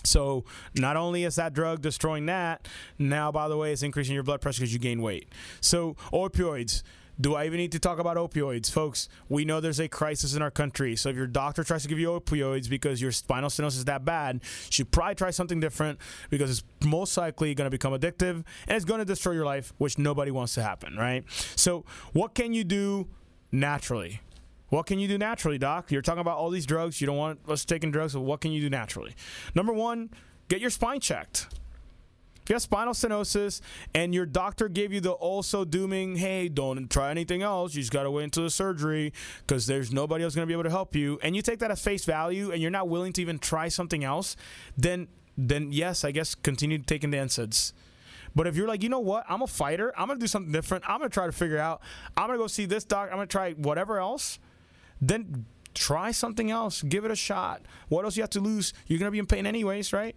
So not only is that drug destroying that, now by the way, it's increasing your blood pressure because you gain weight. So opioids. Do I even need to talk about opioids? Folks, we know there's a crisis in our country. So if your doctor tries to give you opioids because your spinal stenosis is that bad, you should probably try something different because it's most likely going to become addictive and it's going to destroy your life, which nobody wants to happen, right? So what can you do naturally? What can you do naturally, doc? You're talking about all these drugs. You don't want us taking drugs, so what can you do naturally? Number one, get your spine checked. If you have spinal stenosis and your doctor gave you the also dooming, hey, don't try anything else. You just got to wait until the surgery because there's nobody else going to be able to help you. And you take that at face value and you're not willing to even try something else, then then yes, I guess continue taking the NSAIDs. But if you're like, you know what, I'm a fighter, I'm gonna do something different. I'm gonna try to figure out. I'm gonna go see this doc. I'm gonna try whatever else. Then try something else. Give it a shot. What else you have to lose? You're gonna be in pain anyways, right?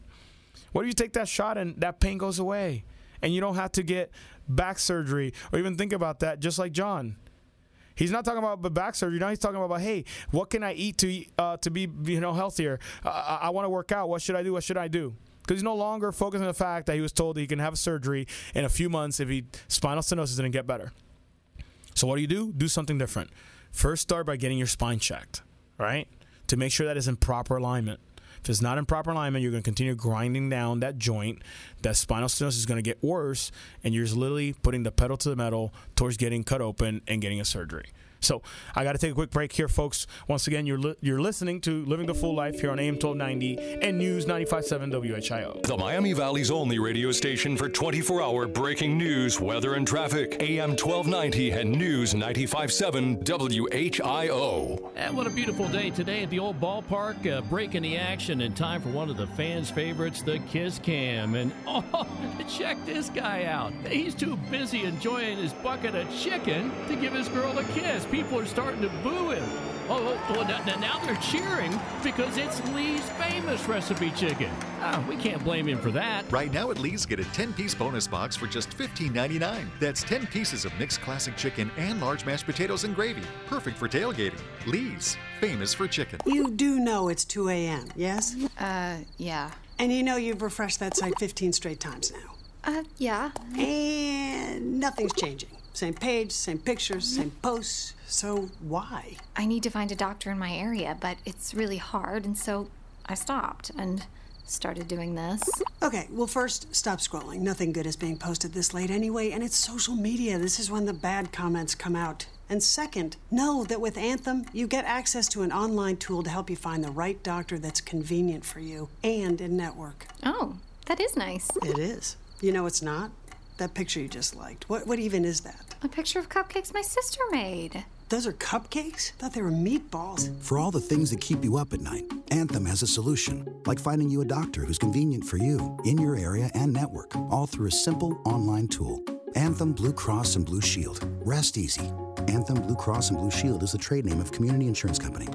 What if you take that shot and that pain goes away, and you don't have to get back surgery or even think about that? Just like John. He's not talking about back surgery. Now he's talking about, hey, what can I eat to uh, to be you know healthier? Uh, I, want to work out. What should I do? What should I do? Because he's no longer focused on the fact that he was told that he can have surgery in a few months if he spinal stenosis didn't get better. So what do you do? Do something different. First, start by getting your spine checked, right, to make sure that it's in proper alignment. If it's not in proper alignment, you're going to continue grinding down that joint. That spinal stenosis is going to get worse, and you're just literally putting the pedal to the metal towards getting cut open and getting a surgery. So I got to take a quick break here, folks. Once again, you're li- you're listening to Living the Full Life here on AM 1290 and News 95.7 WHIO. The Miami Valley's only radio station for 24 hour breaking news, weather, and traffic. AM 1290 and News 95.7 WHIO. And what a beautiful day today at the old ballpark. Uh, breaking the action in time for one of the fans' favorites, the Kiss Cam. And [laughs] oh, check this guy out. He's too busy enjoying his bucket of chicken to give his girl a kiss. People are starting to boo him. Oh, oh, well, now, now they're cheering because it's Lee's famous recipe chicken. Oh, we can't blame him for that. Right now at Lee's, get a 10 piece bonus box for just $15.99. That's 10 pieces of mixed classic chicken and large mashed potatoes and gravy. Perfect for tailgating. Lee's, famous for chicken. You do know it's 2 a.m., yes? Uh, yeah. And you know you've refreshed that site 15 straight times now. Uh, yeah. And nothing's changing. Same page, same pictures, same posts. So why? I need to find a doctor in my area, but it's really hard, and so I stopped and started doing this. Okay, well, first, stop scrolling. Nothing good is being posted this late anyway, and it's social media. This is when the bad comments come out. And second, know that with Anthem, you get access to an online tool to help you find the right doctor that's convenient for you and in network. Oh, that is nice. It is. You know it's not? That picture you just liked. What, what even is that? A picture of cupcakes my sister made. Those are cupcakes? thought they were meatballs. For all the things that keep you up at night, Anthem has a solution, like finding you a doctor who's convenient for you, in your area and network, all through a simple online tool. Anthem Blue Cross and Blue Shield. Rest easy. Anthem Blue Cross and Blue Shield is the trade name of Community Insurance Company.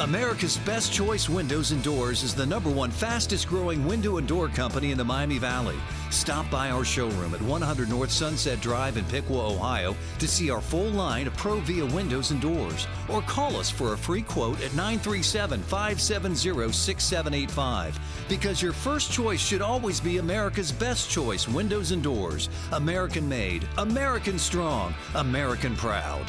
America's Best Choice Windows and Doors is the number one fastest growing window and door company in the Miami Valley. Stop by our showroom at 100 North Sunset Drive in Piqua, Ohio to see our full line of Provia windows and doors. Or call us for a free quote at 937 570 6785. Because your first choice should always be America's Best Choice Windows and Doors. American made, American strong, American proud.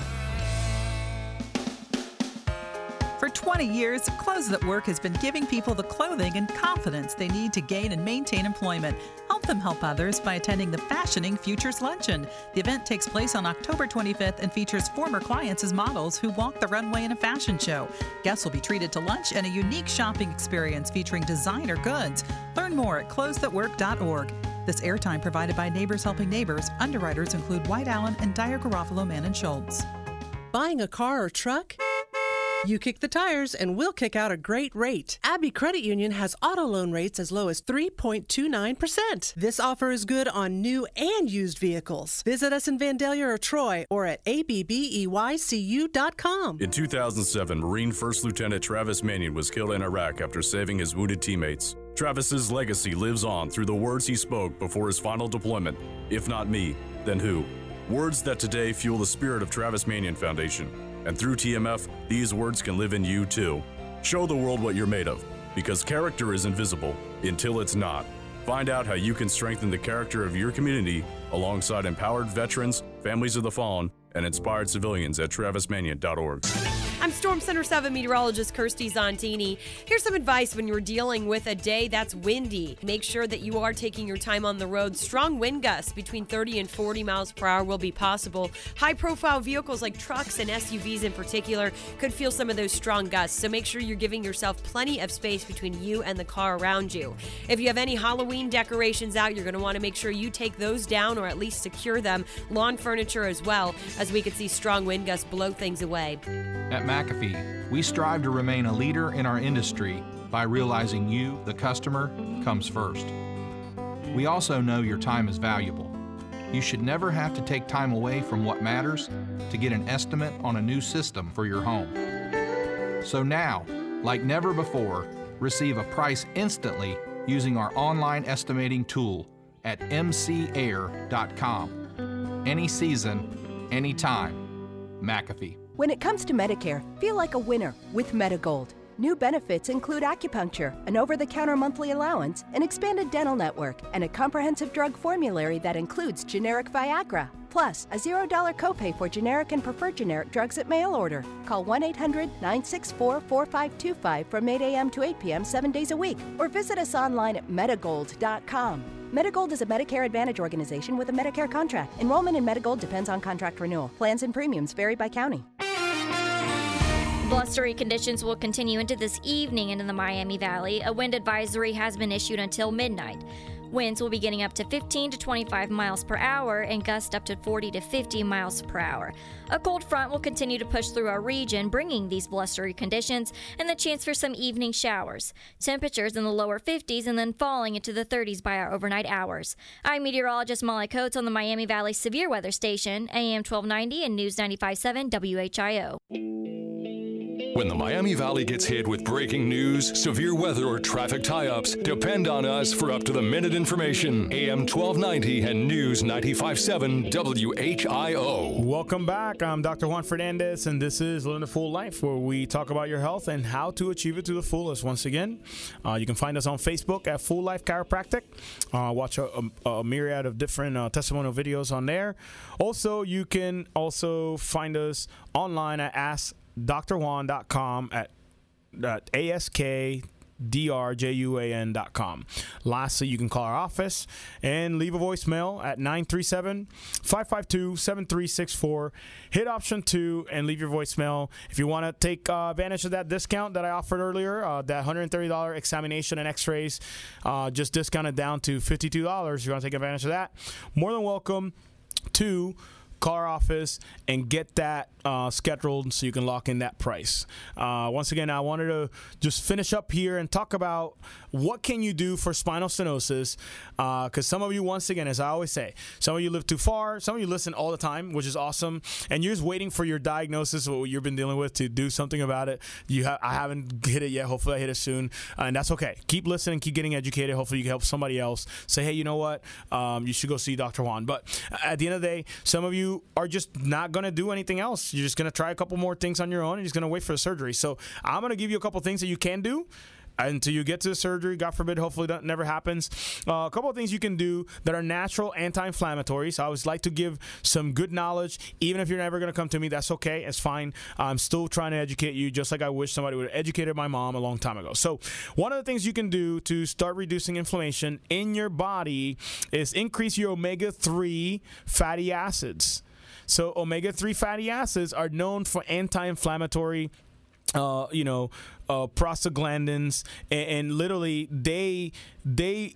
20 years, Clothes That Work has been giving people the clothing and confidence they need to gain and maintain employment. Help them help others by attending the Fashioning Futures Luncheon. The event takes place on October 25th and features former clients as models who walk the runway in a fashion show. Guests will be treated to lunch and a unique shopping experience featuring designer goods. Learn more at clothesthatwork.org. This airtime provided by Neighbors Helping Neighbors. Underwriters include White Allen and Dyer Garofalo Mann and Schultz. Buying a car or truck? You kick the tires and we'll kick out a great rate. Abbey Credit Union has auto loan rates as low as 3.29%. This offer is good on new and used vehicles. Visit us in Vandalia or Troy or at abbeycu.com. In 2007, Marine First Lieutenant Travis Manion was killed in Iraq after saving his wounded teammates. Travis's legacy lives on through the words he spoke before his final deployment. If not me, then who? Words that today fuel the spirit of Travis Manion Foundation. And through TMF, these words can live in you too. Show the world what you're made of, because character is invisible until it's not. Find out how you can strengthen the character of your community alongside empowered veterans, families of the fallen, and inspired civilians at travismanion.org. I'm Storm Center 7 meteorologist Kirstie Zontini. Here's some advice when you're dealing with a day that's windy. Make sure that you are taking your time on the road. Strong wind gusts between 30 and 40 miles per hour will be possible. High profile vehicles like trucks and SUVs in particular could feel some of those strong gusts, so make sure you're giving yourself plenty of space between you and the car around you. If you have any Halloween decorations out, you're going to want to make sure you take those down or at least secure them. Lawn furniture as well, as we could see strong wind gusts blow things away. At McAfee, we strive to remain a leader in our industry by realizing you, the customer, comes first. We also know your time is valuable. You should never have to take time away from what matters to get an estimate on a new system for your home. So now, like never before, receive a price instantly using our online estimating tool at mcair.com. Any season, anytime. McAfee. When it comes to Medicare, feel like a winner with Medigold. New benefits include acupuncture, an over the counter monthly allowance, an expanded dental network, and a comprehensive drug formulary that includes generic Viagra. Plus, a $0 copay for generic and preferred generic drugs at mail order. Call 1 800 964 4525 from 8 a.m. to 8 p.m. seven days a week, or visit us online at Medigold.com. Medigold is a Medicare Advantage organization with a Medicare contract. Enrollment in Medigold depends on contract renewal. Plans and premiums vary by county. Blustery conditions will continue into this evening into the Miami Valley. A wind advisory has been issued until midnight. Winds will be getting up to 15 to 25 miles per hour and gust up to 40 to 50 miles per hour. A cold front will continue to push through our region, bringing these blustery conditions and the chance for some evening showers. Temperatures in the lower 50s and then falling into the 30s by our overnight hours. I'm meteorologist Molly Coates on the Miami Valley Severe Weather Station, AM 1290 and News 95.7 WHIO. When the Miami Valley gets hit with breaking news, severe weather, or traffic tie ups, depend on us for up to the minute information. AM 1290 and News 95.7 WHIO. Welcome back. I'm Dr. Juan Fernandez, and this is Living a Full Life, where we talk about your health and how to achieve it to the fullest. Once again, uh, you can find us on Facebook at Full Life Chiropractic. Uh, watch a, a, a, myriad of different uh, testimonial videos on there. Also, you can also find us online at Ask drjuan.com at, at ask drjuan.com. Lastly, you can call our office and leave a voicemail at 937-552-7364. Hit option 2 and leave your voicemail. If you want to take uh, advantage of that discount that I offered earlier, uh, that $130 examination and x-rays, uh, just discounted down to $52. If you want to take advantage of that, more than welcome to car office and get that uh, scheduled so you can lock in that price. Uh, once again, I wanted to just finish up here and talk about what can you do for spinal stenosis because uh, some of you, once again, as I always say, some of you live too far, some of you listen all the time, which is awesome, and you're just waiting for your diagnosis, what you've been dealing with, to do something about it. You ha- I haven't hit it yet. Hopefully, I hit it soon, and that's okay. Keep listening, keep getting educated. Hopefully, you can help somebody else. Say, hey, you know what? Um, you should go see Dr. Juan. But at the end of the day, some of you are just not going to do anything else. You're just going to try a couple more things on your own and you're just going to wait for the surgery. So I'm going to give you a couple things that you can do until you get to the surgery. God forbid, hopefully that never happens. Uh, a couple of things you can do that are natural anti-inflammatory. So I always like to give some good knowledge, even if you're never going to come to me. That's okay. It's fine. I'm still trying to educate you, just like I wish somebody would have educated my mom a long time ago. So one of the things you can do to start reducing inflammation in your body is increase your omega-3 fatty acids. So omega 3 fatty acids are known for anti inflammatory uh, you know, uh, prostaglandins, and, and, literally they they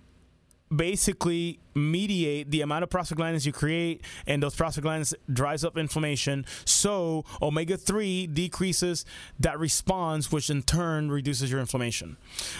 basically mediate the amount of prostaglandins you create and those prostaglandins dries up inflammation. So omega-3 decreases that response which in turn reduces your inflammation.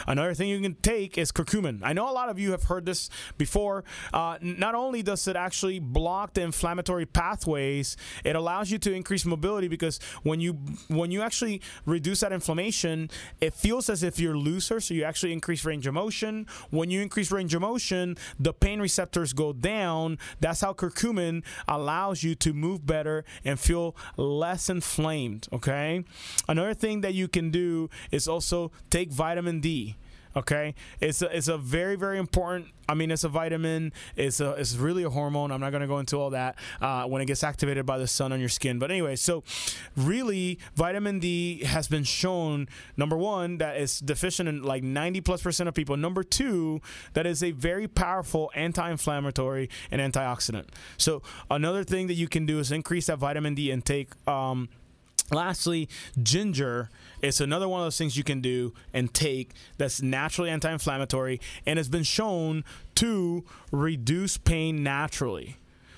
Another thing you can take is curcumin. I know a lot of you have heard this before. Uh, not only does it actually block the inflammatory pathways it allows you to increase mobility because when you when you actually reduce that inflammation it feels as if you're looser so you actually increase range of motion. When you increase range of motion the pain receptor receptors go down, that's how curcumin allows you to move better and feel less inflamed. Okay. Another thing that you can do is also take vitamin D. Okay, it's a, it's a very very important. I mean, it's a vitamin. It's a it's really a hormone. I'm not going to go into all that uh, when it gets activated by the sun on your skin. But anyway, so really, vitamin D has been shown number one that is deficient in like 90 plus percent of people. Number two, that is a very powerful anti-inflammatory and antioxidant. So another thing that you can do is increase that vitamin D intake. Um, Lastly, ginger is another one of those things you can do and take that's naturally anti inflammatory and has been shown to reduce pain naturally.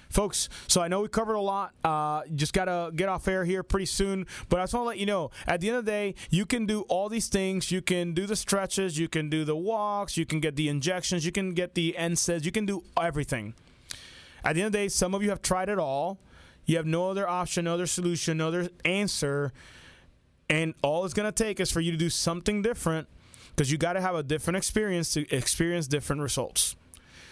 Folks, so I know we covered a lot. Uh, just got to get off air here pretty soon. But I just want to let you know at the end of the day, you can do all these things. You can do the stretches, you can do the walks, you can get the injections, you can get the NSAIDs, you can do everything. At the end of the day, some of you have tried it all you have no other option, no other solution, no other answer. And all it's going to take is for you to do something different because you got to have a different experience to experience different results.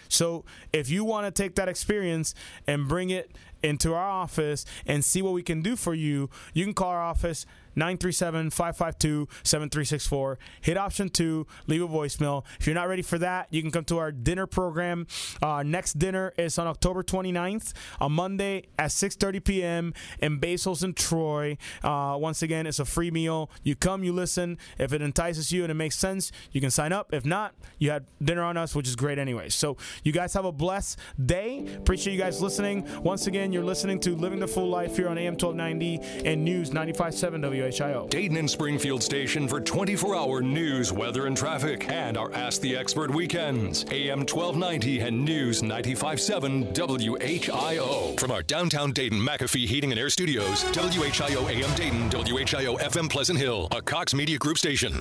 So if you want to take that experience and bring it into our office and see what we can do for you, you can call our office 937 552 7364. Hit option two, leave a voicemail. If you're not ready for that, you can come to our dinner program. Uh, next dinner is on October 29th, on Monday at 6.30 p.m. in Basil's in Troy. Uh, once again, it's a free meal. You come, you listen. If it entices you and it makes sense, you can sign up. If not, you had dinner on us, which is great anyway. So you guys have a blessed day. Appreciate you guys listening. Once again, you're listening to Living the Full Life here on AM 1290 and News 95.7 W. WHIO. Dayton and Springfield station for 24 hour news, weather, and traffic, and our Ask the Expert weekends. AM 1290 and News 957 WHIO. From our downtown Dayton McAfee Heating and Air Studios, WHIO AM Dayton, WHIO FM Pleasant Hill, a Cox Media Group station.